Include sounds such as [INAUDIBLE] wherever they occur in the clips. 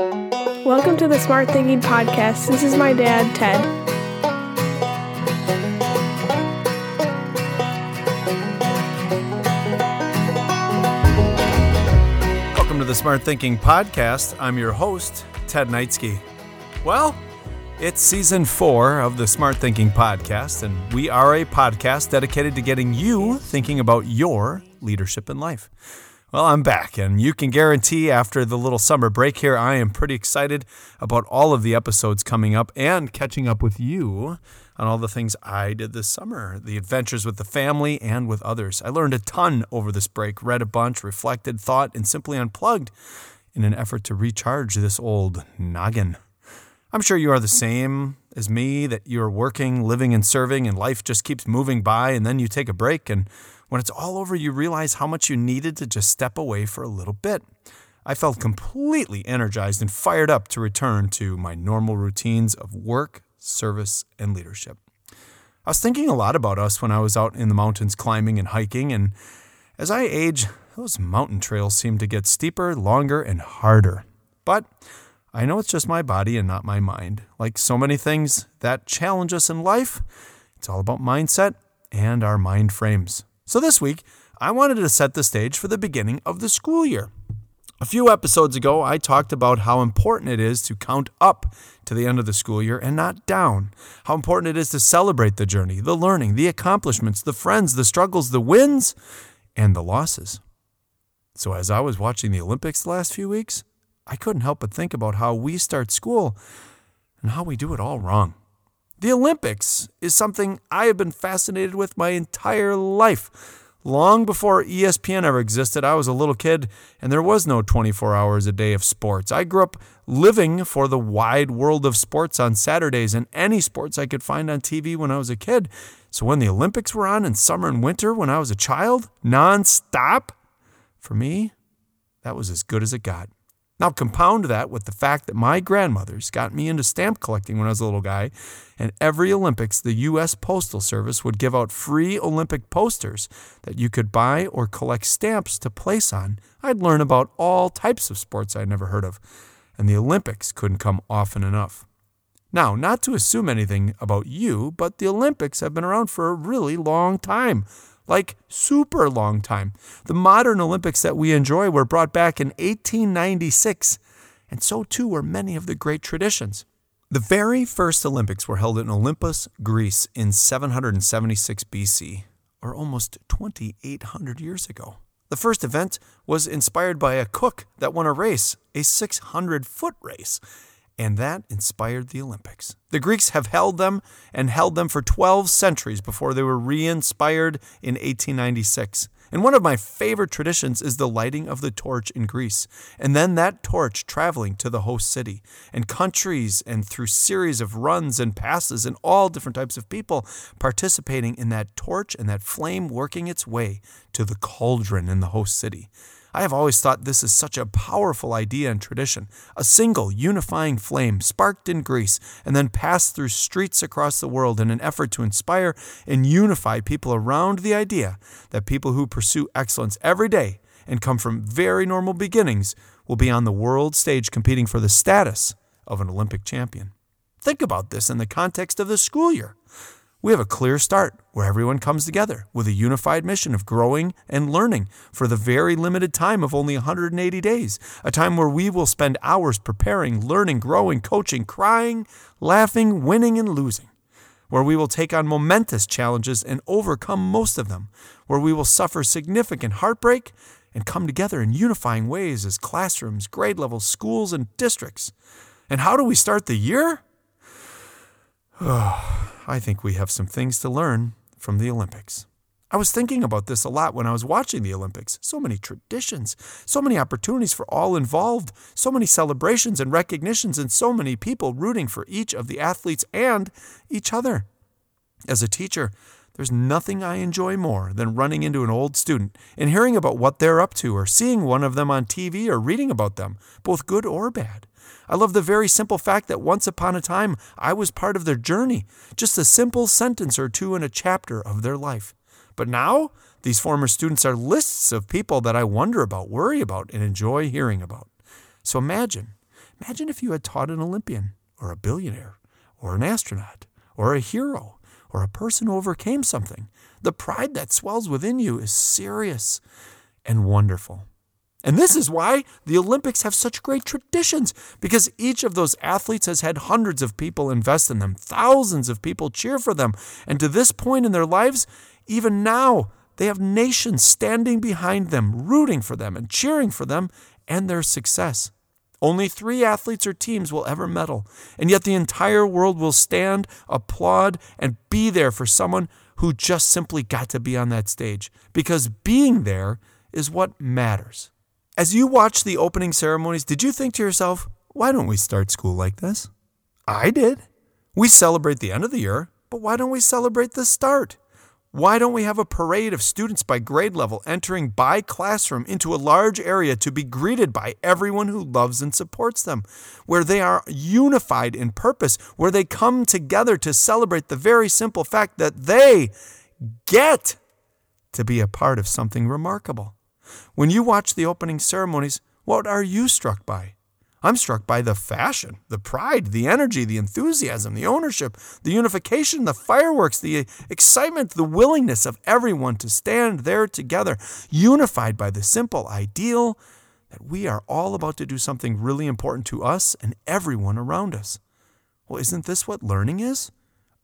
Welcome to the Smart Thinking Podcast. This is my dad, Ted. Welcome to the Smart Thinking Podcast. I'm your host, Ted Knightsky. Well, it's season four of the Smart Thinking Podcast, and we are a podcast dedicated to getting you thinking about your leadership in life. Well, I'm back, and you can guarantee after the little summer break here, I am pretty excited about all of the episodes coming up and catching up with you on all the things I did this summer, the adventures with the family and with others. I learned a ton over this break, read a bunch, reflected, thought, and simply unplugged in an effort to recharge this old noggin. I'm sure you are the same as me, that you're working, living, and serving, and life just keeps moving by, and then you take a break, and when it's all over, you realize how much you needed to just step away for a little bit. I felt completely energized and fired up to return to my normal routines of work, service, and leadership. I was thinking a lot about us when I was out in the mountains climbing and hiking, and as I age, those mountain trails seem to get steeper, longer, and harder. But I know it's just my body and not my mind. Like so many things that challenge us in life, it's all about mindset and our mind frames. So this week, I wanted to set the stage for the beginning of the school year. A few episodes ago, I talked about how important it is to count up to the end of the school year and not down. How important it is to celebrate the journey, the learning, the accomplishments, the friends, the struggles, the wins, and the losses. So, as I was watching the Olympics the last few weeks, I couldn't help but think about how we start school and how we do it all wrong. The Olympics is something I have been fascinated with my entire life. Long before ESPN ever existed, I was a little kid and there was no 24 hours a day of sports. I grew up living for the wide world of sports on Saturdays and any sports I could find on TV when I was a kid. So when the Olympics were on in summer and winter when I was a child, nonstop, for me, that was as good as it got. Now, compound that with the fact that my grandmothers got me into stamp collecting when I was a little guy, and every Olympics, the U.S. Postal Service would give out free Olympic posters that you could buy or collect stamps to place on. I'd learn about all types of sports I'd never heard of, and the Olympics couldn't come often enough. Now, not to assume anything about you, but the Olympics have been around for a really long time like super long time. The modern Olympics that we enjoy were brought back in 1896, and so too were many of the great traditions. The very first Olympics were held in Olympus, Greece in 776 BC, or almost 2,800 years ago. The first event was inspired by a cook that won a race, a 600 foot race and that inspired the Olympics. The Greeks have held them and held them for 12 centuries before they were re inspired in 1896. And one of my favorite traditions is the lighting of the torch in Greece, and then that torch traveling to the host city and countries and through series of runs and passes and all different types of people participating in that torch and that flame working its way to the cauldron in the host city. I have always thought this is such a powerful idea and tradition. A single unifying flame sparked in Greece and then passed through streets across the world in an effort to inspire and unify people around the idea that people who pursue excellence every day and come from very normal beginnings will be on the world stage competing for the status of an Olympic champion. Think about this in the context of the school year. We have a clear start where everyone comes together with a unified mission of growing and learning for the very limited time of only 180 days, a time where we will spend hours preparing, learning, growing, coaching, crying, laughing, winning, and losing, where we will take on momentous challenges and overcome most of them, where we will suffer significant heartbreak and come together in unifying ways as classrooms, grade levels, schools, and districts. And how do we start the year? I think we have some things to learn from the Olympics. I was thinking about this a lot when I was watching the Olympics. So many traditions, so many opportunities for all involved, so many celebrations and recognitions, and so many people rooting for each of the athletes and each other. As a teacher, there's nothing I enjoy more than running into an old student and hearing about what they're up to, or seeing one of them on TV or reading about them, both good or bad. I love the very simple fact that once upon a time I was part of their journey, just a simple sentence or two in a chapter of their life. But now, these former students are lists of people that I wonder about, worry about, and enjoy hearing about. So imagine Imagine if you had taught an Olympian, or a billionaire, or an astronaut, or a hero, or a person who overcame something. The pride that swells within you is serious and wonderful. And this is why the Olympics have such great traditions, because each of those athletes has had hundreds of people invest in them, thousands of people cheer for them. And to this point in their lives, even now, they have nations standing behind them, rooting for them and cheering for them and their success. Only three athletes or teams will ever medal, and yet the entire world will stand, applaud, and be there for someone who just simply got to be on that stage, because being there is what matters. As you watch the opening ceremonies, did you think to yourself, why don't we start school like this? I did. We celebrate the end of the year, but why don't we celebrate the start? Why don't we have a parade of students by grade level entering by classroom into a large area to be greeted by everyone who loves and supports them, where they are unified in purpose, where they come together to celebrate the very simple fact that they get to be a part of something remarkable? When you watch the opening ceremonies, what are you struck by? I'm struck by the fashion, the pride, the energy, the enthusiasm, the ownership, the unification, the fireworks, the excitement, the willingness of everyone to stand there together, unified by the simple ideal that we are all about to do something really important to us and everyone around us. Well, isn't this what learning is?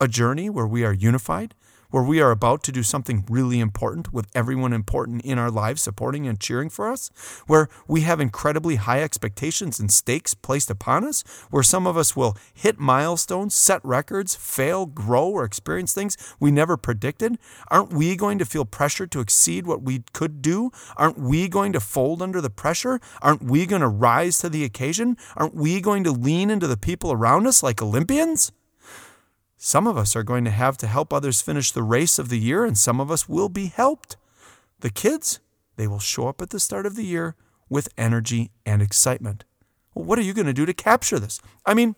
A journey where we are unified, where we are about to do something really important with everyone important in our lives supporting and cheering for us, where we have incredibly high expectations and stakes placed upon us, where some of us will hit milestones, set records, fail, grow, or experience things we never predicted? Aren't we going to feel pressure to exceed what we could do? Aren't we going to fold under the pressure? Aren't we going to rise to the occasion? Aren't we going to lean into the people around us like Olympians? Some of us are going to have to help others finish the race of the year, and some of us will be helped. The kids, they will show up at the start of the year with energy and excitement. Well, what are you going to do to capture this? I mean,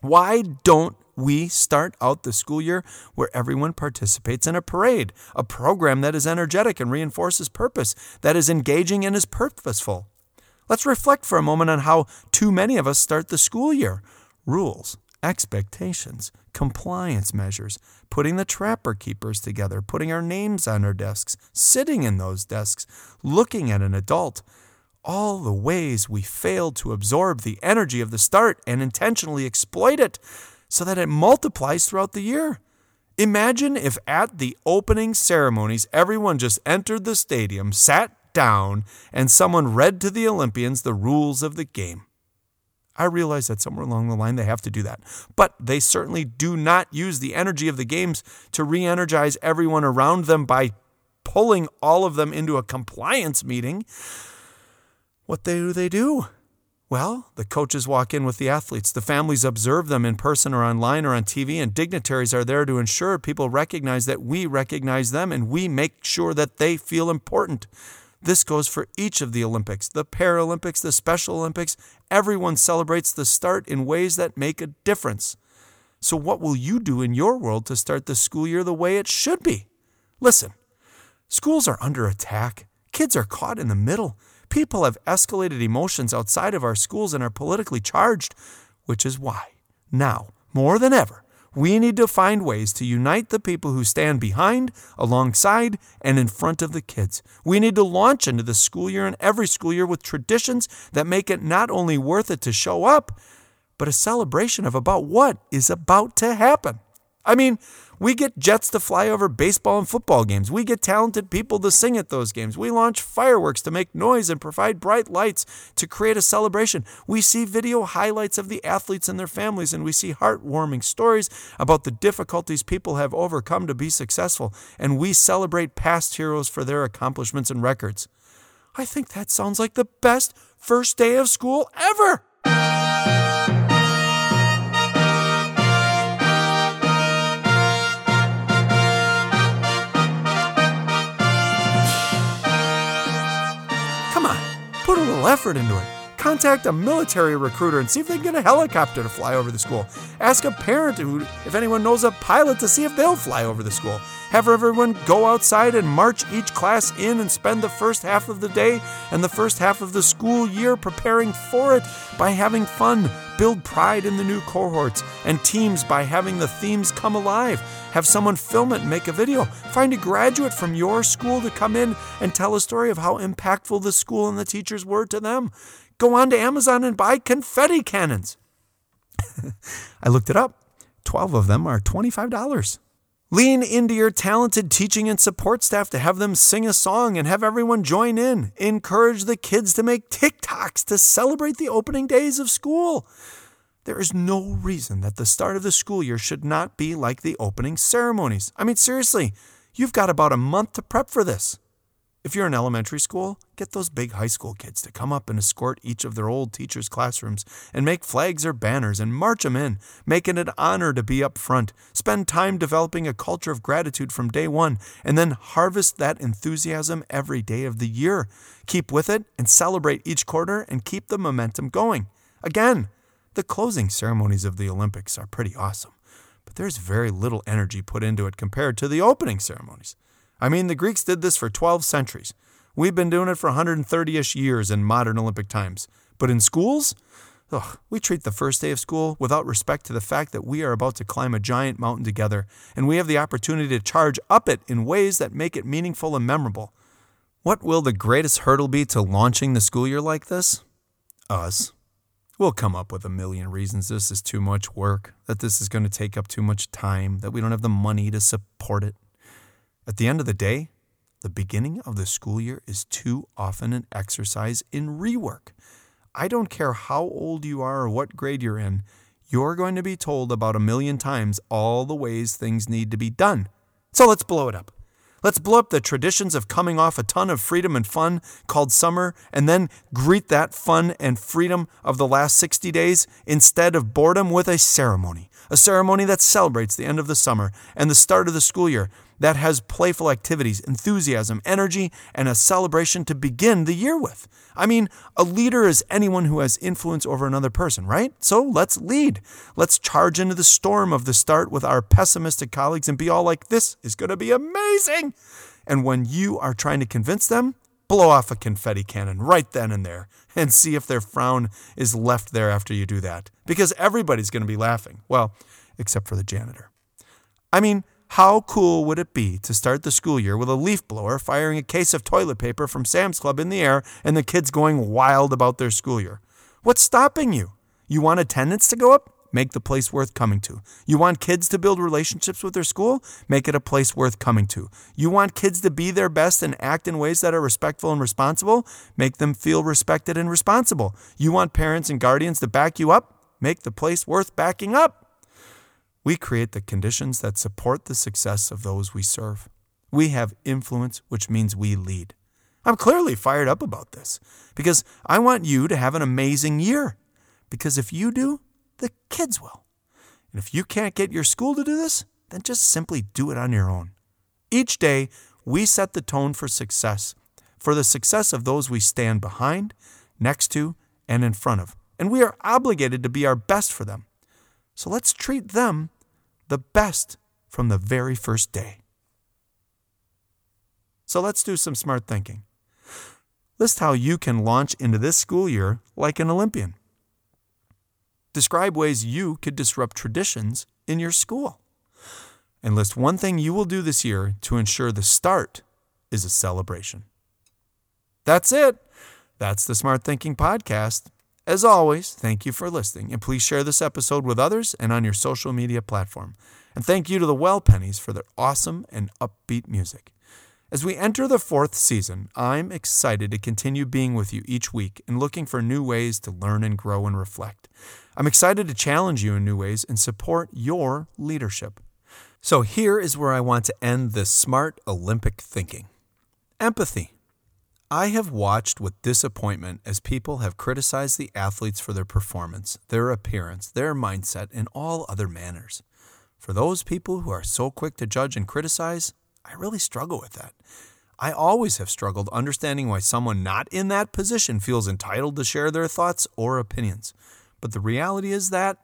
why don't we start out the school year where everyone participates in a parade, a program that is energetic and reinforces purpose, that is engaging and is purposeful? Let's reflect for a moment on how too many of us start the school year. Rules, expectations, compliance measures, putting the trapper keepers together, putting our names on our desks, sitting in those desks, looking at an adult. All the ways we fail to absorb the energy of the start and intentionally exploit it so that it multiplies throughout the year. Imagine if at the opening ceremonies everyone just entered the stadium, sat down, and someone read to the Olympians the rules of the game. I realize that somewhere along the line they have to do that. But they certainly do not use the energy of the games to re energize everyone around them by pulling all of them into a compliance meeting. What do they do? Well, the coaches walk in with the athletes. The families observe them in person or online or on TV, and dignitaries are there to ensure people recognize that we recognize them and we make sure that they feel important. This goes for each of the Olympics, the Paralympics, the Special Olympics. Everyone celebrates the start in ways that make a difference. So, what will you do in your world to start the school year the way it should be? Listen, schools are under attack. Kids are caught in the middle. People have escalated emotions outside of our schools and are politically charged, which is why, now, more than ever, we need to find ways to unite the people who stand behind, alongside, and in front of the kids. We need to launch into the school year and every school year with traditions that make it not only worth it to show up, but a celebration of about what is about to happen. I mean, we get jets to fly over baseball and football games. We get talented people to sing at those games. We launch fireworks to make noise and provide bright lights to create a celebration. We see video highlights of the athletes and their families, and we see heartwarming stories about the difficulties people have overcome to be successful. And we celebrate past heroes for their accomplishments and records. I think that sounds like the best first day of school ever. Effort into it. Contact a military recruiter and see if they can get a helicopter to fly over the school. Ask a parent who, if anyone knows a pilot to see if they'll fly over the school. Have everyone go outside and march each class in and spend the first half of the day and the first half of the school year preparing for it by having fun. Build pride in the new cohorts and teams by having the themes come alive. Have someone film it and make a video. Find a graduate from your school to come in and tell a story of how impactful the school and the teachers were to them. Go on to Amazon and buy confetti cannons. [LAUGHS] I looked it up. 12 of them are $25. Lean into your talented teaching and support staff to have them sing a song and have everyone join in. Encourage the kids to make TikToks to celebrate the opening days of school. There is no reason that the start of the school year should not be like the opening ceremonies. I mean, seriously, you've got about a month to prep for this. If you're in elementary school, get those big high school kids to come up and escort each of their old teachers' classrooms and make flags or banners and march them in. Make it an honor to be up front. Spend time developing a culture of gratitude from day one and then harvest that enthusiasm every day of the year. Keep with it and celebrate each quarter and keep the momentum going. Again, the closing ceremonies of the Olympics are pretty awesome, but there's very little energy put into it compared to the opening ceremonies. I mean, the Greeks did this for 12 centuries. We've been doing it for 130 ish years in modern Olympic times. But in schools, ugh, we treat the first day of school without respect to the fact that we are about to climb a giant mountain together, and we have the opportunity to charge up it in ways that make it meaningful and memorable. What will the greatest hurdle be to launching the school year like this? Us. We'll come up with a million reasons this is too much work, that this is going to take up too much time, that we don't have the money to support it. At the end of the day, the beginning of the school year is too often an exercise in rework. I don't care how old you are or what grade you're in, you're going to be told about a million times all the ways things need to be done. So let's blow it up. Let's blow up the traditions of coming off a ton of freedom and fun called summer and then greet that fun and freedom of the last 60 days instead of boredom with a ceremony. A ceremony that celebrates the end of the summer and the start of the school year that has playful activities, enthusiasm, energy, and a celebration to begin the year with. I mean, a leader is anyone who has influence over another person, right? So let's lead. Let's charge into the storm of the start with our pessimistic colleagues and be all like, this is going to be amazing. And when you are trying to convince them, blow off a confetti cannon right then and there and see if their frown is left there after you do that. Because everybody's going to be laughing. Well, except for the janitor. I mean, how cool would it be to start the school year with a leaf blower firing a case of toilet paper from Sam's Club in the air and the kids going wild about their school year? What's stopping you? You want attendance to go up? Make the place worth coming to. You want kids to build relationships with their school? Make it a place worth coming to. You want kids to be their best and act in ways that are respectful and responsible? Make them feel respected and responsible. You want parents and guardians to back you up? Make the place worth backing up. We create the conditions that support the success of those we serve. We have influence, which means we lead. I'm clearly fired up about this because I want you to have an amazing year. Because if you do, the kids will. And if you can't get your school to do this, then just simply do it on your own. Each day, we set the tone for success, for the success of those we stand behind, next to, and in front of. And we are obligated to be our best for them. So let's treat them the best from the very first day. So let's do some smart thinking. List how you can launch into this school year like an Olympian. Describe ways you could disrupt traditions in your school. And list one thing you will do this year to ensure the start is a celebration. That's it. That's the Smart Thinking Podcast. As always, thank you for listening, and please share this episode with others and on your social media platform. And thank you to the Well Pennies for their awesome and upbeat music. As we enter the fourth season, I'm excited to continue being with you each week and looking for new ways to learn and grow and reflect. I'm excited to challenge you in new ways and support your leadership. So here is where I want to end this smart Olympic thinking empathy. I have watched with disappointment as people have criticized the athletes for their performance, their appearance, their mindset, and all other manners. For those people who are so quick to judge and criticize, I really struggle with that. I always have struggled understanding why someone not in that position feels entitled to share their thoughts or opinions. But the reality is that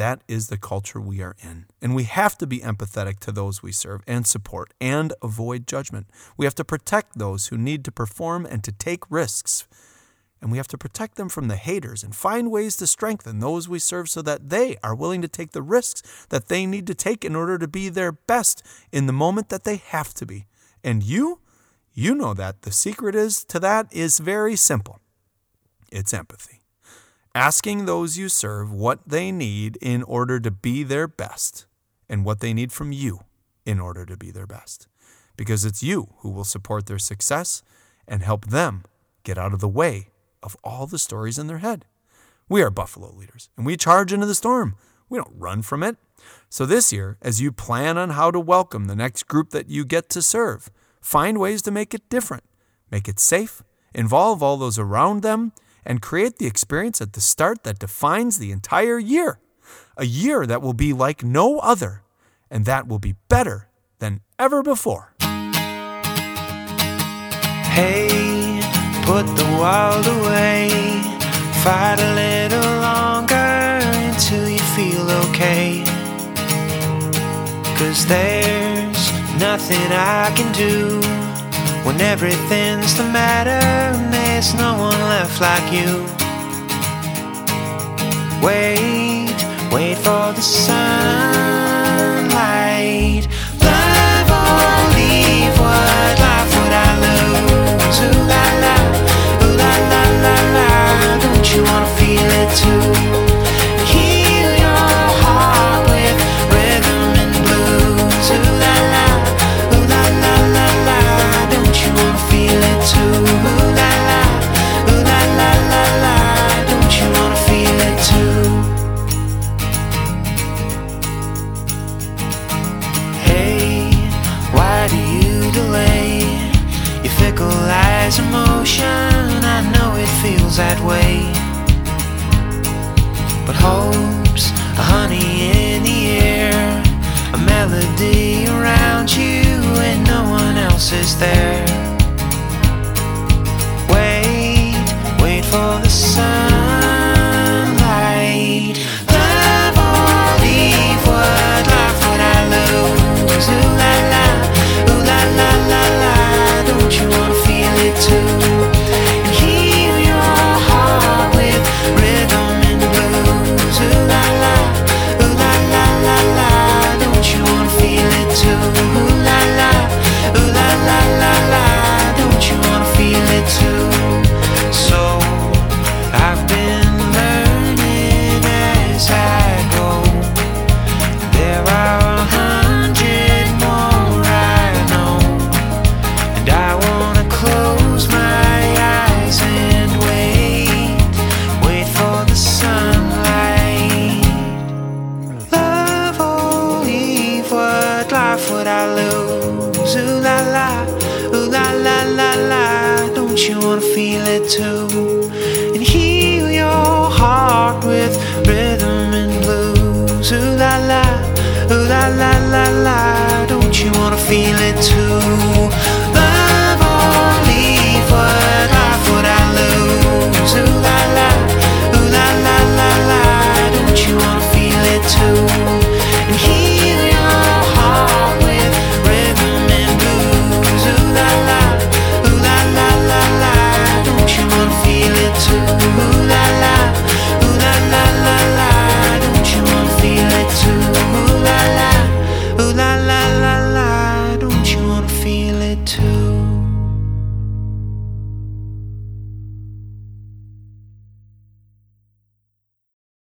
that is the culture we are in. And we have to be empathetic to those we serve and support and avoid judgment. We have to protect those who need to perform and to take risks. And we have to protect them from the haters and find ways to strengthen those we serve so that they are willing to take the risks that they need to take in order to be their best in the moment that they have to be. And you, you know that the secret is to that is very simple. It's empathy. Asking those you serve what they need in order to be their best and what they need from you in order to be their best. Because it's you who will support their success and help them get out of the way of all the stories in their head. We are Buffalo leaders and we charge into the storm. We don't run from it. So this year, as you plan on how to welcome the next group that you get to serve, find ways to make it different, make it safe, involve all those around them, and create the experience at the start that defines the entire year. A year that will be like no other, and that will be better than ever before. Hey, put the world away. Fight a little longer until you feel okay. Cause there's nothing I can do when everything's the matter there's no one left like you. Wait, wait for the sunlight.